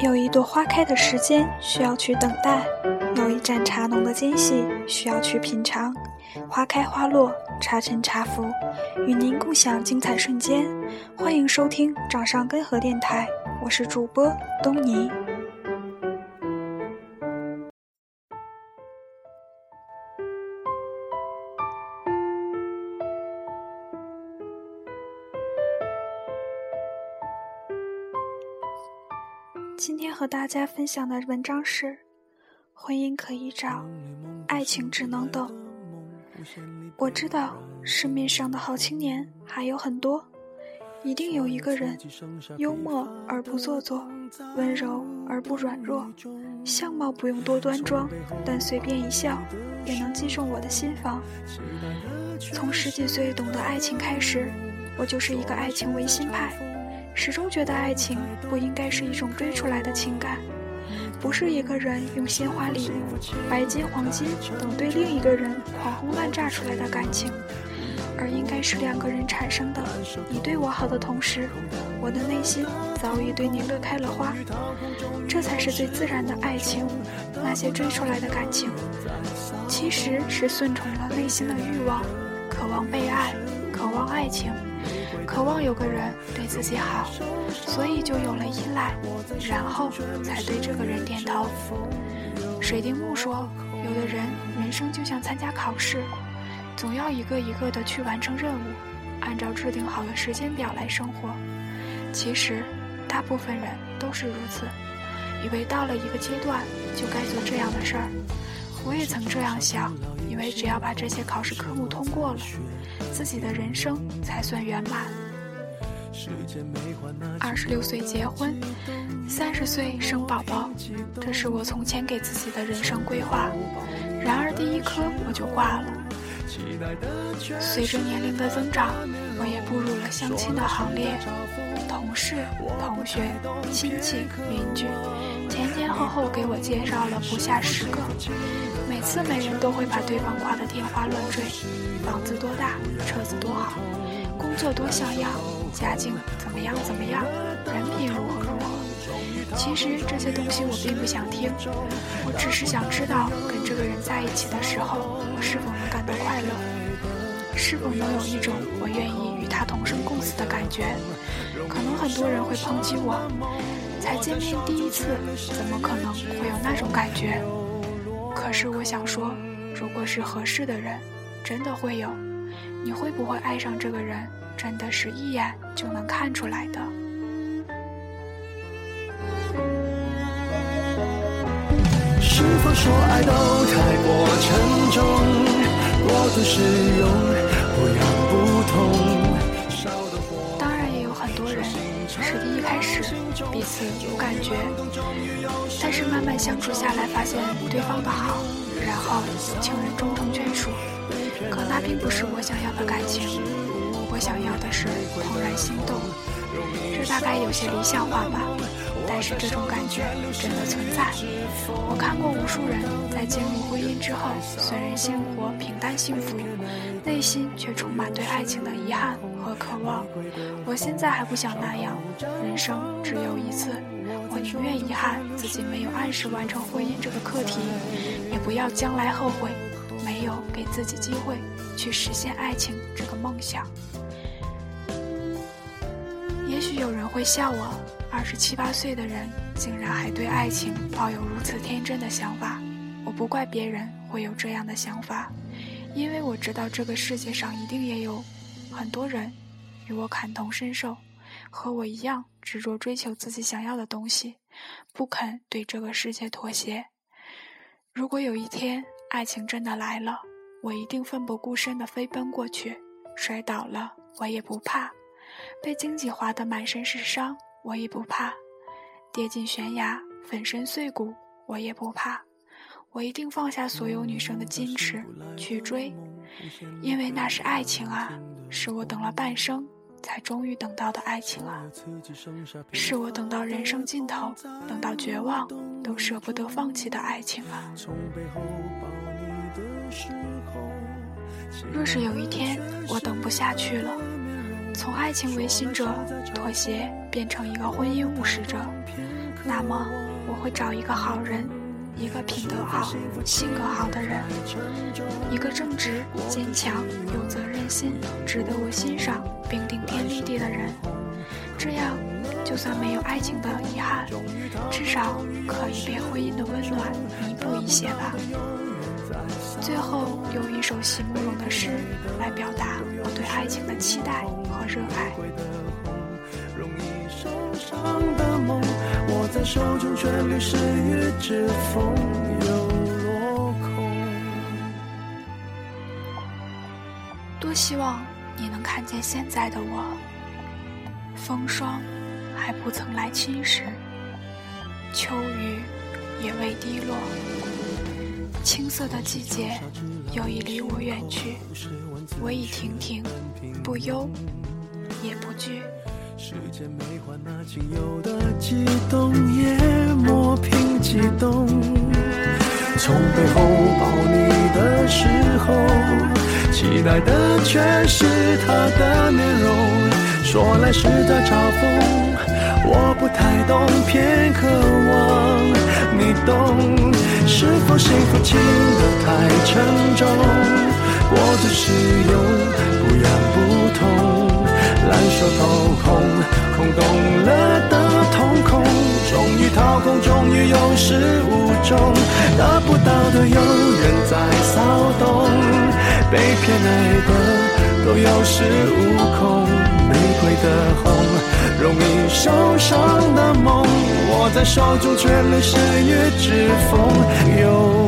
有一朵花开的时间需要去等待，有一盏茶浓的间隙需要去品尝。花开花落，茶沉茶浮，与您共享精彩瞬间。欢迎收听掌上根河电台，我是主播东尼。今天和大家分享的文章是：婚姻可以找，爱情只能等。我知道市面上的好青年还有很多，一定有一个人，幽默而不做作，温柔而不软弱，相貌不用多端庄，但随便一笑，也能击中我的心房。从十几岁懂得爱情开始，我就是一个爱情唯心派。始终觉得爱情不应该是一种追出来的情感，不是一个人用鲜花礼物、白金黄金等对另一个人狂轰滥炸出来的感情，而应该是两个人产生的。你对我好的同时，我的内心早已对你乐开了花，这才是最自然的爱情。那些追出来的感情，其实是顺从了内心的欲望，渴望被爱，渴望爱情。渴望有个人对自己好，所以就有了依赖，然后才对这个人点头。水丁木说：“有的人人生就像参加考试，总要一个一个的去完成任务，按照制定好的时间表来生活。其实，大部分人都是如此，以为到了一个阶段就该做这样的事儿。我也曾这样想，以为只要把这些考试科目通过了。”自己的人生才算圆满。二十六岁结婚，三十岁生宝宝，这是我从前给自己的人生规划。然而第一颗我就挂了。随着年龄的增长，我也步入了相亲的行列。同事、同学、亲戚、邻居，前前后后给我介绍了不下十个。每次每人都会把对方夸得天花乱坠，房子多大，车子多好，工作多像样，家境怎么样怎么样，人品如何如何。其实这些东西我并不想听，我只是想知道跟这个人在一起的时候，我是否能感到快乐，是否能有一种我愿意与他同生共死的感觉。可能很多人会抨击我，才见面第一次，怎么可能会有那种感觉？可是我想说，如果是合适的人，真的会有。你会不会爱上这个人，真的是一眼就能看出来的。是否说爱都太过沉重，过度使用，不痒不痛，当然也有很多人是第一开始彼此有感觉。但是慢慢相处下来，发现对方的好，然后情人终成眷属。可那并不是我想要的感情，我想要的是怦然心动。这大概有些理想化吧，但是这种感觉真的存在。我看过无数人在进入婚姻之后，虽然生活平淡幸福，内心却充满对爱情的遗憾和渴望。我现在还不想那样，人生只有一次。我宁愿遗憾自己没有按时完成婚姻这个课题，也不要将来后悔没有给自己机会去实现爱情这个梦想。也许有人会笑我，二十七八岁的人竟然还对爱情抱有如此天真的想法。我不怪别人会有这样的想法，因为我知道这个世界上一定也有很多人与我感同身受。和我一样执着追求自己想要的东西，不肯对这个世界妥协。如果有一天爱情真的来了，我一定奋不顾身地飞奔过去。摔倒了我也不怕，被荆棘划得满身是伤我也不怕，跌进悬崖粉身碎骨我也不怕。我一定放下所有女生的矜持去追，因为那是爱情啊，是我等了半生。才终于等到的爱情啊，是我等到人生尽头，等到绝望都舍不得放弃的爱情啊。若是有一天我等不下去了，从爱情唯心者妥协变成一个婚姻务实者，那么我会找一个好人，一个品德好、性格好的人，一个正直、坚强、有责任心、值得我欣赏并顶天立地的人。这样，就算没有爱情的遗憾，至少可以被婚姻的温暖弥补一些吧。最后，用一首席慕容的诗来表达我对爱情的期待和热爱。多希望你能看见现在的我，风霜还不曾来侵蚀，秋雨也未滴落。青涩的季节又已离我远去，我已亭亭，不忧也不惧。时间没换那仅有的悸动，也磨平激动。从背后抱你的时候，期待的却是他的面容。说来是在嘲讽，我不太懂，偏渴望你懂。是否幸福轻得太沉重？过度使用，不痒不痛，烂熟透空，空洞了的瞳孔，终于掏空，终于有始无终，得不到的永远在骚动，被偏爱的都有恃无恐，玫瑰的红，容易受伤的梦。握在手中，却流失于指缝。有。